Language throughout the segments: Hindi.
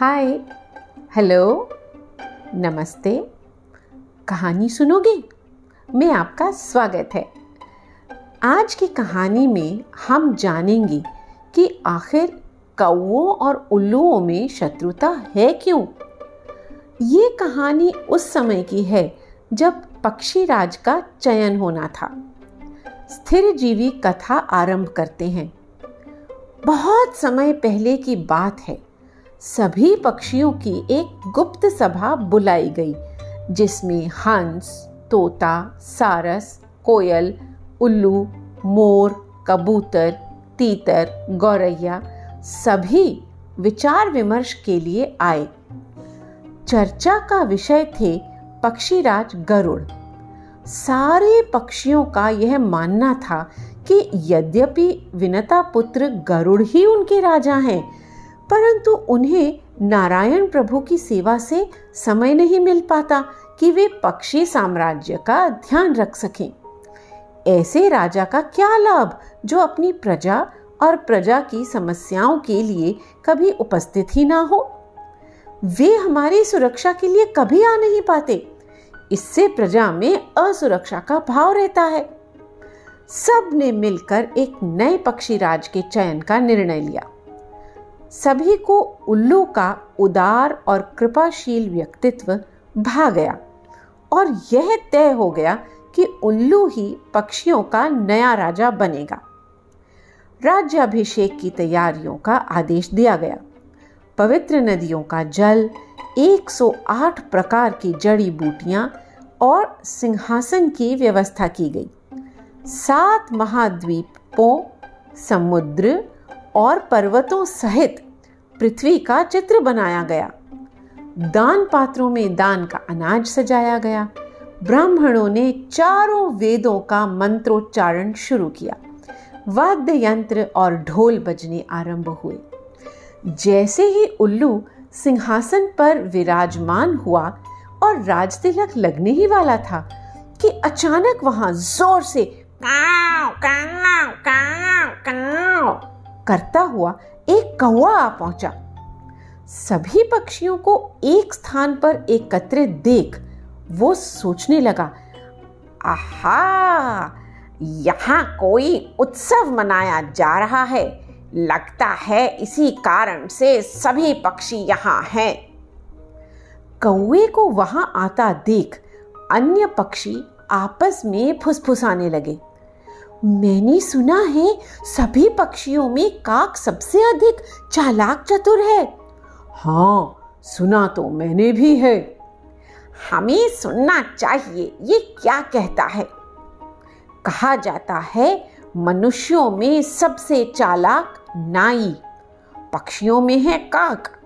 हाय हेलो नमस्ते. कहानी सुनोगे? मैं आपका स्वागत है। आज की कहानी में हम जानेंगे कि आखिर कौओं और उल्लुओं में शत्रुता है क्यों? ये कहानी उस समय की है जब पक्षी राज का चयन होना था। स्थिर जीवी कथा आरंभ करते हैं। बहुत समय पहले की बात है। सभी पक्षियों की एक गुप्त सभा बुलाई गई, जिसमें हंस, तोता, सारस, कोयल, उल्लू, मोर, कबूतर, तीतर, गौरैया सभी विचार विमर्श के लिए आए। चर्चा का विषय थे पक्षीराज गरुड़। सारे पक्षियों का यह मानना था कि यद्यपि विनता पुत्र गरुड़ ही उनके राजा हैं परंतु उन्हें नारायण प्रभु की सेवा से समय नहीं मिल पाता कि वे पक्षी साम्राज्य का ध्यान रख सकें। ऐसे राजा का क्या लाभ जो अपनी प्रजा और प्रजा की समस्याओं के लिए कभी उपस्थित ही ना हो? वे हमारी सुरक्षा के लिए कभी आ नहीं पाते। इससे प्रजा में असुरक्षा का भाव रहता है। सबने मिलकर एक नए पक्षी राज के चयन का निर्णय लिया। सभी को उल्लू का उदार और कृपाशील व्यक्तित्व भा गया। और यह तय हो गया कि उल्लू ही पक्षियों का नया राजा बनेगा। राज्याभिषेक की तैयारियों का आदेश दिया गया। पवित्र नदियों का जल 108 प्रकार की जड़ी बूटियाँ और सिंहासन की व्यवस्था की गई। सात महाद्वीपों, समुद्र और पर्वतों सहित पृथ्वी का चित्र बनाया गया। दान पात्रों में दान का अनाज सजाया गया। ब्राह्मणों ने चारों वेदों का मंत्रोच्चारण शुरू किया। वाद्य यंत्र और ढोल बजने आरंभ हुए। जैसे ही उल्लू सिंहासन पर विराजमान हुआ और राजतिलक लगने ही वाला था कि अचानक वहाँ ज़ोर से काव, काव, काव, काव, करता हुआ एक कौआ आ पहुँचा। सभी पक्षियों को एक स्थान पर एकत्रित देख वो सोचने लगा, आहा, यहाँ कोई उत्सव मनाया जा रहा है। लगता है इसी कारण से सभी पक्षी यहाँ हैं। कौए को वहाँ आता देख अन्य पक्षी आपस में फुसफुसाने लगे। मैंने सुना है सभी पक्षियों में काक सबसे अधिक चालाक चतुर है। हाँ सुना तो मैंने भी है। हमें सुनना चाहिए ये क्या कहता है? कहा जाता है मनुष्यों में सबसे चालाक नाई। पक्षियों में है काक।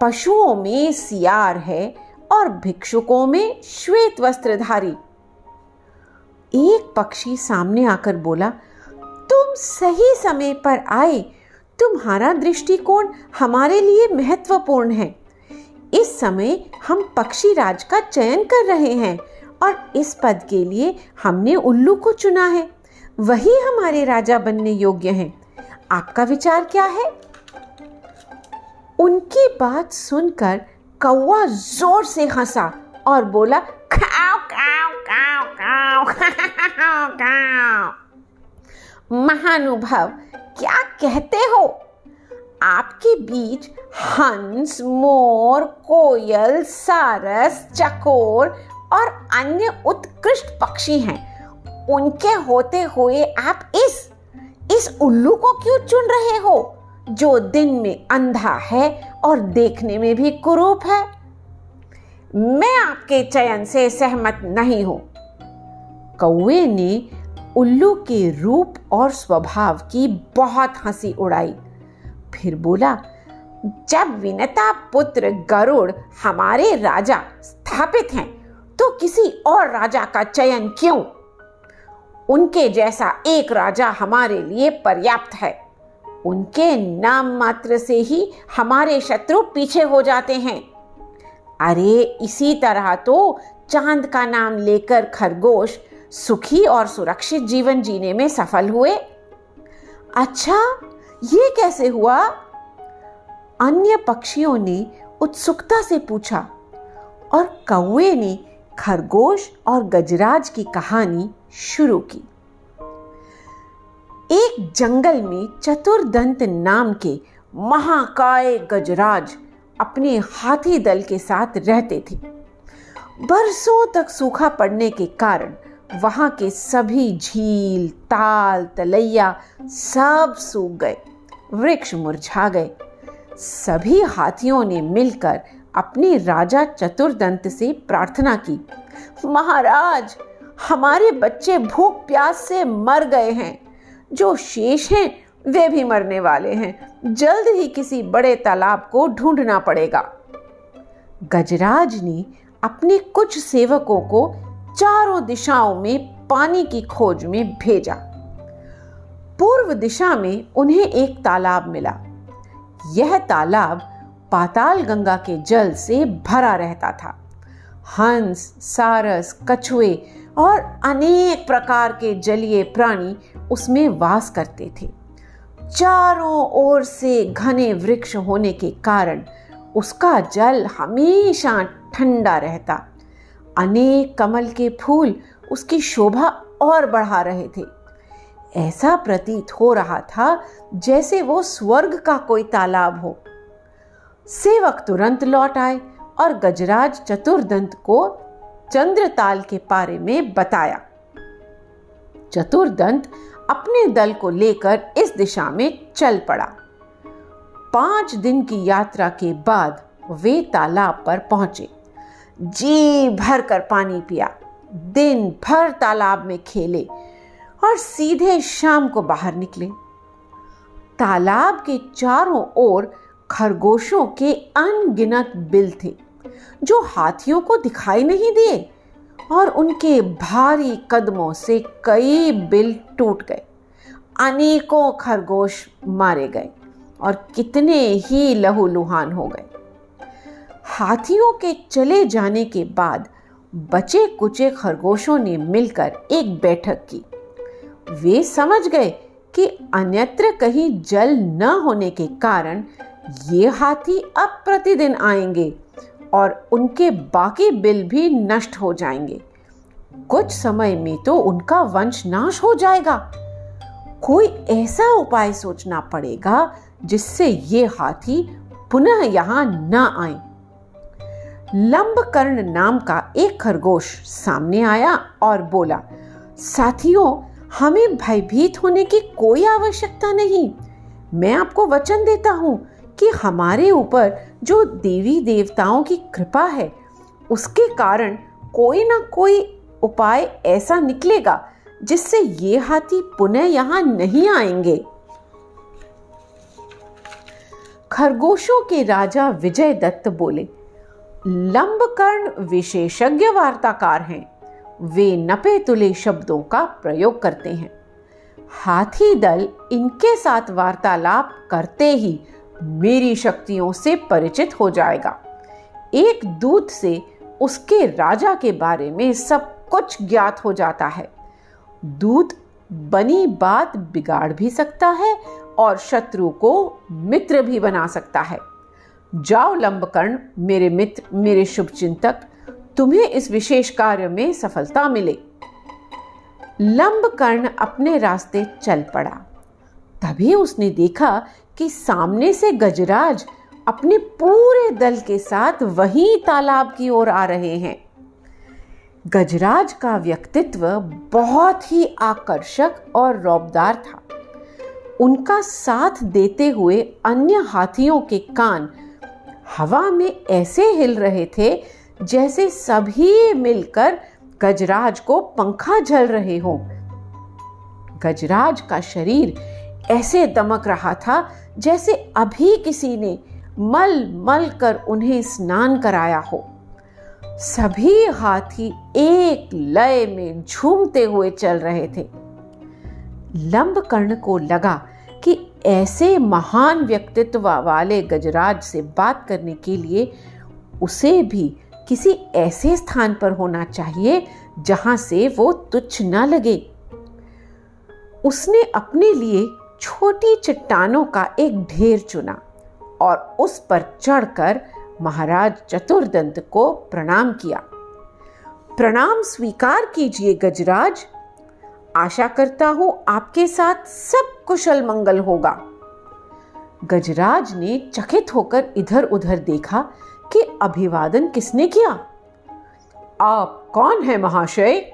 पशुओं में सियार है और भिक्षुकों में श्वेत वस्त्रधारी। एक पक्षी सामने आकर बोला, तुम सही समय पर आए। तुम्हारा दृष्टिकोण हमारे लिए महत्वपूर्ण है। इस समय हम पक्षी राज का चयन कर रहे हैं और इस पद के लिए हमने उल्लू को चुना है। वही हमारे राजा बनने योग्य हैं। आपका विचार क्या है? उनकी बात सुनकर कौआ ज़ोर से हंसा और बोला, खाओ खाओ। खाओ खाओ महानुभव, क्या कहते हो? आपके बीच हंस, मोर, कोयल, सारस, चकोर और अन्य उत्कृष्ट पक्षी हैं। उनके होते हुए आप इस इस उल्लू को क्यों चुन रहे हो? जो दिन में अंधा है और देखने में भी कुरूप है। मैं आपके चयन से सहमत नहीं हूँ। कौए ने उल्लू के रूप और स्वभाव की बहुत हँसी उड़ाई। फिर बोला, जब विनता पुत्र गरुड़ हमारे राजा स्थापित हैं तो किसी और राजा का चयन क्यों? उनके जैसा एक राजा हमारे लिए पर्याप्त है। उनके नाम मात्र से ही हमारे शत्रु पीछे हो जाते हैं। अरे, इसी तरह तो चाँद का नाम लेकर खरगोश सुखी और सुरक्षित जीवन जीने में सफल हुए। अच्छा ये कैसे हुआ? अन्य पक्षियों ने उत्सुकता से पूछा और कौए ने खरगोश और गजराज की कहानी शुरू की। एक जंगल में चतुर्दंत नाम के महाकाय गजराज अपने हाथी दल के साथ रहते थे। बरसों तक सूखा पड़ने के कारण वहाँ के सभी झील, ताल, तलैया सब सूख गए, वृक्ष मुरझा गए। सभी हाथियों ने मिलकर अपने राजा चतुर्दंत से प्रार्थना की, महाराज, हमारे बच्चे भूख प्यास से मर गए हैं। जो शेष हैं, वे भी मरने वाले हैं। जल्द ही किसी बड़े तालाब को ढूंढना पड़ेगा। गजराज ने अपने कुछ सेवकों को चारों दिशाओं में पानी की खोज में भेजा। पूर्व दिशा में उन्हें एक तालाब मिला। यह तालाब पाताल गंगा के जल से भरा रहता था। हंस, सारस, कछुए और अनेक प्रकार के जलीय प्राणी उसमें वास करते थे। चारों ओर से घने वृक्ष होने के कारण उसका जल हमेशा ठंडा रहता। अनेक कमल के फूल उसकी शोभा और बढ़ा रहे थे। ऐसा प्रतीत हो रहा था जैसे वो स्वर्ग का कोई तालाब हो। सेवक तुरंत लौट आए और गजराज चतुर्दंत को चंद्रताल के बारे में बताया। चतुर्दंत अपने दल को लेकर इस दिशा में चल पड़ा। पाँच दिन की यात्रा के बाद वे तालाब पर पहुँचे। जी भर कर पानी पिया। दिन भर तालाब में खेले और सीधे शाम को बाहर निकले। तालाब के चारों ओर खरगोशों के अनगिनत बिल थे, जो हाथियों को दिखाई नहीं दिए और उनके भारी कदमों से कई बिल टूट गए। अनेकों खरगोश मारे गए और कितने ही लहूलुहान हो गए। हाथियों के चले जाने के बाद बचे कुचे खरगोशों ने मिलकर एक बैठक की। वे समझ गए कि अन्यत्र कहीं जल न होने के कारण ये हाथी अब प्रतिदिन आएँगे और उनके बाकी बिल भी नष्ट हो जाएँगे। कुछ समय में तो उनका वंश नाश हो जाएगा। कोई ऐसा उपाय सोचना पड़ेगा जिससे ये हाथी पुनः यहाँ न आए। लंबकर्ण नाम का एक खरगोश सामने आया और बोला, साथियों, हमें भयभीत होने की कोई आवश्यकता नहीं। मैं आपको वचन देता हूँ कि हमारे ऊपर जो देवी देवताओं की कृपा है, उसके कारण कोई ना कोई उपाय ऐसा निकलेगा जिससे ये हाथी पुनः यहाँ नहीं आएँगे। खरगोशों के राजा विजय दत्त बोले लंबकर्ण विशेषज्ञ वार्ताकार हैं। वे नपे तुले शब्दों का प्रयोग करते हैं। हाथी दल इनके साथ वार्तालाप करते ही मेरी शक्तियों से परिचित हो जाएगा। एक दूत से उसके राजा के बारे में सब कुछ ज्ञात हो जाता है। दूत बनी बात बिगाड़ भी सकता है और शत्रु को मित्र भी बना सकता है। जाओ लंबकर्ण, मेरे मित्र, मेरे शुभ चिंतक, तुम्हें इस विशेष कार्य में सफलता मिले। लंबकर्ण अपने रास्ते चल पड़ा। तभी उसने देखा कि सामने से गजराज अपने पूरे दल के साथ वही तालाब की ओर आ रहे हैं। गजराज का व्यक्तित्व बहुत ही आकर्षक और रौबदार था। उनका साथ देते हुए अन्य हाथियों के कान हवा में ऐसे हिल रहे थे जैसे सभी मिलकर गजराज को पंखा झल रहे हो। गजराज का शरीर ऐसे दमक रहा था जैसे अभी किसी ने मल मल कर उन्हें स्नान कराया हो। सभी हाथी एक लय में झूमते हुए चल रहे थे। लंबकर्ण को लगा ऐसे महान व्यक्तित्व वाले गजराज से बात करने के लिए उसे भी किसी ऐसे स्थान पर होना चाहिए जहाँ से वो तुच्छ न लगे। उसने अपने लिए छोटी चट्टानों का एक ढेर चुना और उस पर चढ़कर महाराज चतुर्दंत को प्रणाम किया। प्रणाम स्वीकार कीजिए गजराज। आशा करता हूँ आपके साथ सब कुशल मंगल होगा। गजराज ने चकित होकर इधर उधर देखा कि अभिवादन किसने किया? आप कौन है महाशय?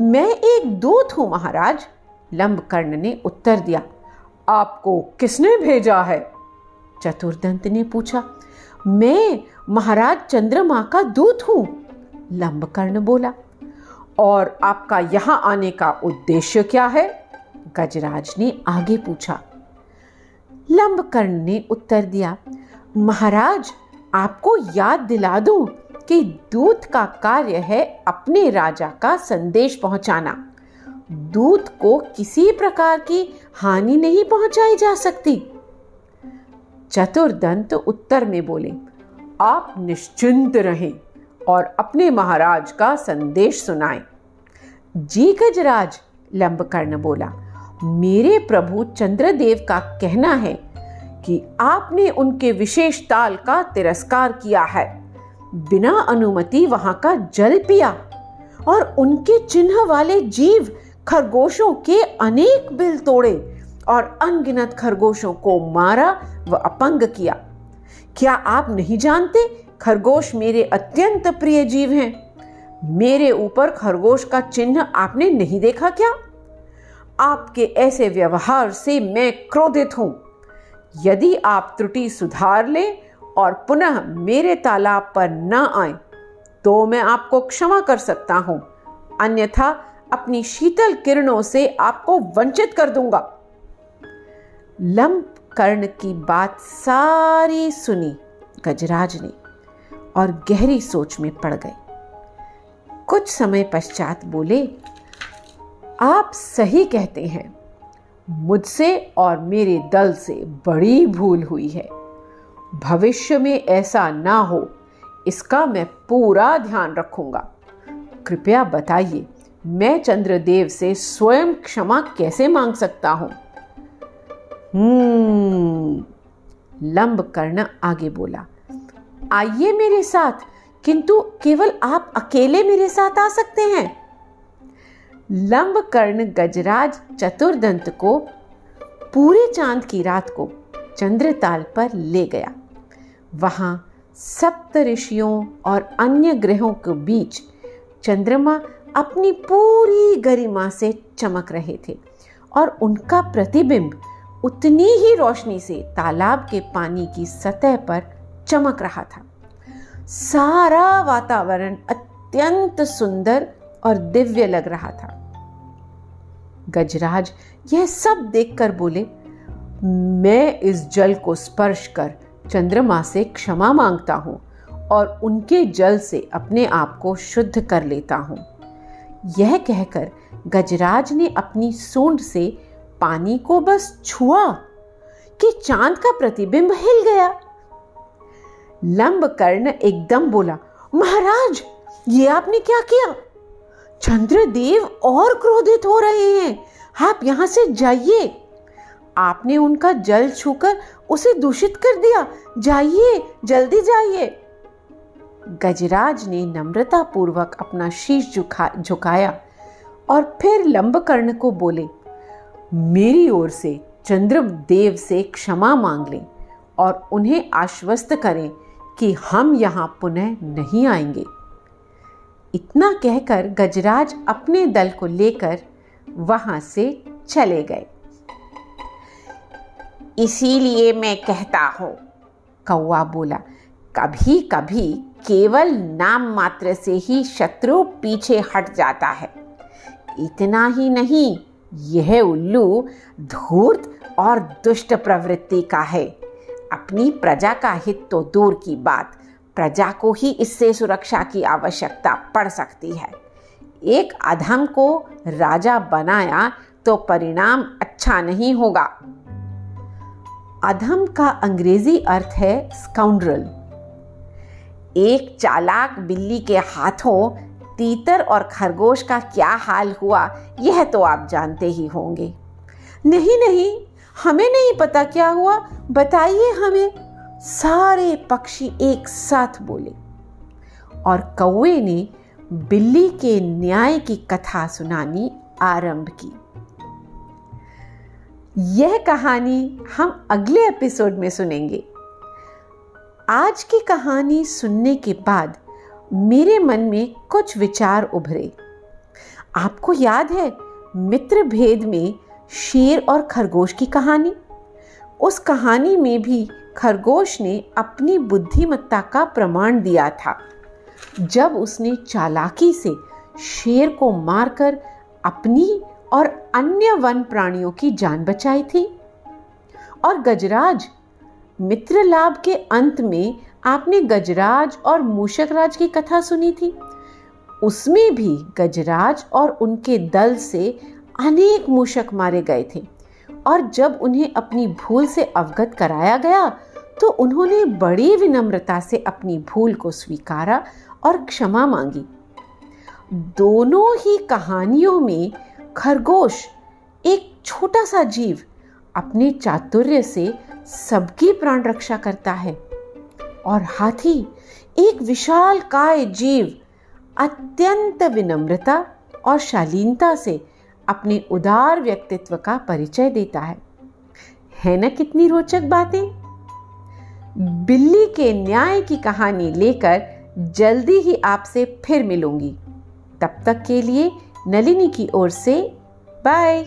मैं एक दूत हूँ महाराज, लंबकर्ण ने उत्तर दिया। आपको किसने भेजा है? चतुर्दंत ने पूछा। मैं महाराज चंद्रमा का दूत हूँ, लंबकर्ण बोला। और आपका यहाँ आने का उद्देश्य क्या है? गजराज ने आगे पूछा, लंबकर्ण ने उत्तर दिया, महाराज, आपको याद दिला दूँ कि दूत का कार्य है अपने राजा का संदेश पहुंचाना। दूत को किसी प्रकार की हानि नहीं पहुंचाई जा सकती। चतुर्दंत उत्तर में बोले, आप निश्चिंत रहें और अपने महाराज का संदेश सुनाएँ। जी गजराज, लंबकर्ण बोला मेरे प्रभु चंद्रदेव का कहना है कि आपने उनके विशेष ताल का तिरस्कार किया है। बिना अनुमति वहाँ का जल पिया और उनके चिन्ह वाले जीव खरगोशों के अनेक बिल तोड़े और अनगिनत खरगोशों को मारा व अपंग किया। क्या आप नहीं जानते खरगोश मेरे अत्यंत प्रिय जीव हैं? मेरे ऊपर खरगोश का चिन्ह आपने नहीं देखा क्या? आपके ऐसे व्यवहार से मैं क्रोधित हूँ। यदि आप त्रुटि सुधार ले और पुनः मेरे तालाब पर न आए तो मैं आपको क्षमा कर सकता हूँ। अन्यथा अपनी शीतल किरणों से आपको वंचित कर दूँगा। लंब कर्ण की बात सारी सुनी गजराज ने और गहरी सोच में पड़ गए कुछ समय पश्चात बोले आप सही कहते हैं। मुझसे और मेरे दल से बड़ी भूल हुई है। भविष्य में ऐसा ना हो, इसका मैं पूरा ध्यान रखूँगा। कृपया बताइए, मैं चंद्रदेव से स्वयं क्षमा कैसे मांग सकता हूँ? हम्म लंब कर्ण आगे बोला। आइए मेरे साथ, किंतु केवल आप अकेले मेरे साथ आ सकते हैं। लंबकर्ण गजराज चतुर्दंत को, पूरे चाँद की रात को चंद्रताल पर ले गया। वहाँ सप्त ऋषियों और अन्य ग्रहों के बीच चंद्रमा अपनी पूरी गरिमा से चमक रहे थे और उनका प्रतिबिंब उतनी ही रोशनी से तालाब के पानी की सतह पर चमक रहा था। सारा वातावरण अत्यंत सुंदर और दिव्य लग रहा था। गजराज यह सब देखकर बोले, मैं इस जल को स्पर्श कर चंद्रमा से क्षमा माँगता हूँ और उनके जल से अपने आप को शुद्ध कर लेता हूँ। यह कहकर गजराज ने अपनी सूंड से पानी को बस छुआ कि चाँद का प्रतिबिंब हिल गया। लंबकर्ण एकदम बोला, महाराज, ये आपने क्या किया? चंद्रदेव और क्रोधित हो रहे हैं। आप यहाँ से जाइए। आपने उनका जल छूकर उसे दूषित कर दिया। जाइए, जल्दी जाइए। गजराज ने नम्रता पूर्वक अपना शीश झुका झुकाया और फिर लंबकर्ण को बोले, मेरी ओर से चंद्रदेव से क्षमा मांग लें और उन्हें आश्वस्त करें कि हम यहाँ पुनः नहीं आएँगे। इतना कहकर गजराज अपने दल को लेकर वहाँ से चले गए। इसीलिए मैं कहता हूँ कौआ बोला कभी कभी केवल नाम मात्र से ही शत्रु पीछे हट जाता है। इतना ही नहीं, यह उल्लू धूर्त और दुष्ट प्रवृत्ति का है। अपनी प्रजा का हित तो दूर की बात प्रजा को ही इससे सुरक्षा की आवश्यकता पड़ सकती है। एक अधम को राजा बनाया तो परिणाम अच्छा नहीं होगा। अधम का अंग्रेज़ी अर्थ है स्काउंड्रल एक चालाक बिल्ली के हाथों तीतर और खरगोश का क्या हाल हुआ, यह तो आप जानते ही होंगे। नहीं नहीं, हमें नहीं पता क्या हुआ। बताइए हमें। सारे पक्षी एक साथ बोले और कौए ने बिल्ली के न्याय की कथा सुनानी आरंभ की। यह कहानी हम अगले एपिसोड में सुनेंगे। आज की कहानी सुनने के बाद मेरे मन में कुछ विचार उभरे। आपको याद है मित्र भेद में शेर और खरगोश की कहानी? उस कहानी में भी खरगोश ने अपनी बुद्धिमत्ता का प्रमाण दिया था। जब उसने चालाकी से शेर को मारकर अपनी और अन्य वन प्राणियों की जान बचाई थी और गजराज, मित्र लाभ के अंत में आपने गजराज और मूषकराज की कथा सुनी थी। उसमें भी गजराज और उनके दल से अनेक मूषक मारे गए थे। और जब उन्हें अपनी भूल से अवगत कराया गया तो उन्होंने बड़ी विनम्रता से अपनी भूल को स्वीकारा और क्षमा मांगी। दोनों ही कहानियों में खरगोश, एक छोटा सा जीव, अपने चातुर्य से सबकी प्राण रक्षा करता है। और हाथी, एक विशाल काय जीव, अत्यंत विनम्रता और शालीनता से अपने उदार व्यक्तित्व का परिचय देता है। है ना कितनी रोचक बातें? बिल्ली के न्याय की कहानी लेकर जल्दी ही आपसे फिर मिलूँगी। तब तक के लिए नलिनी की ओर से बाय।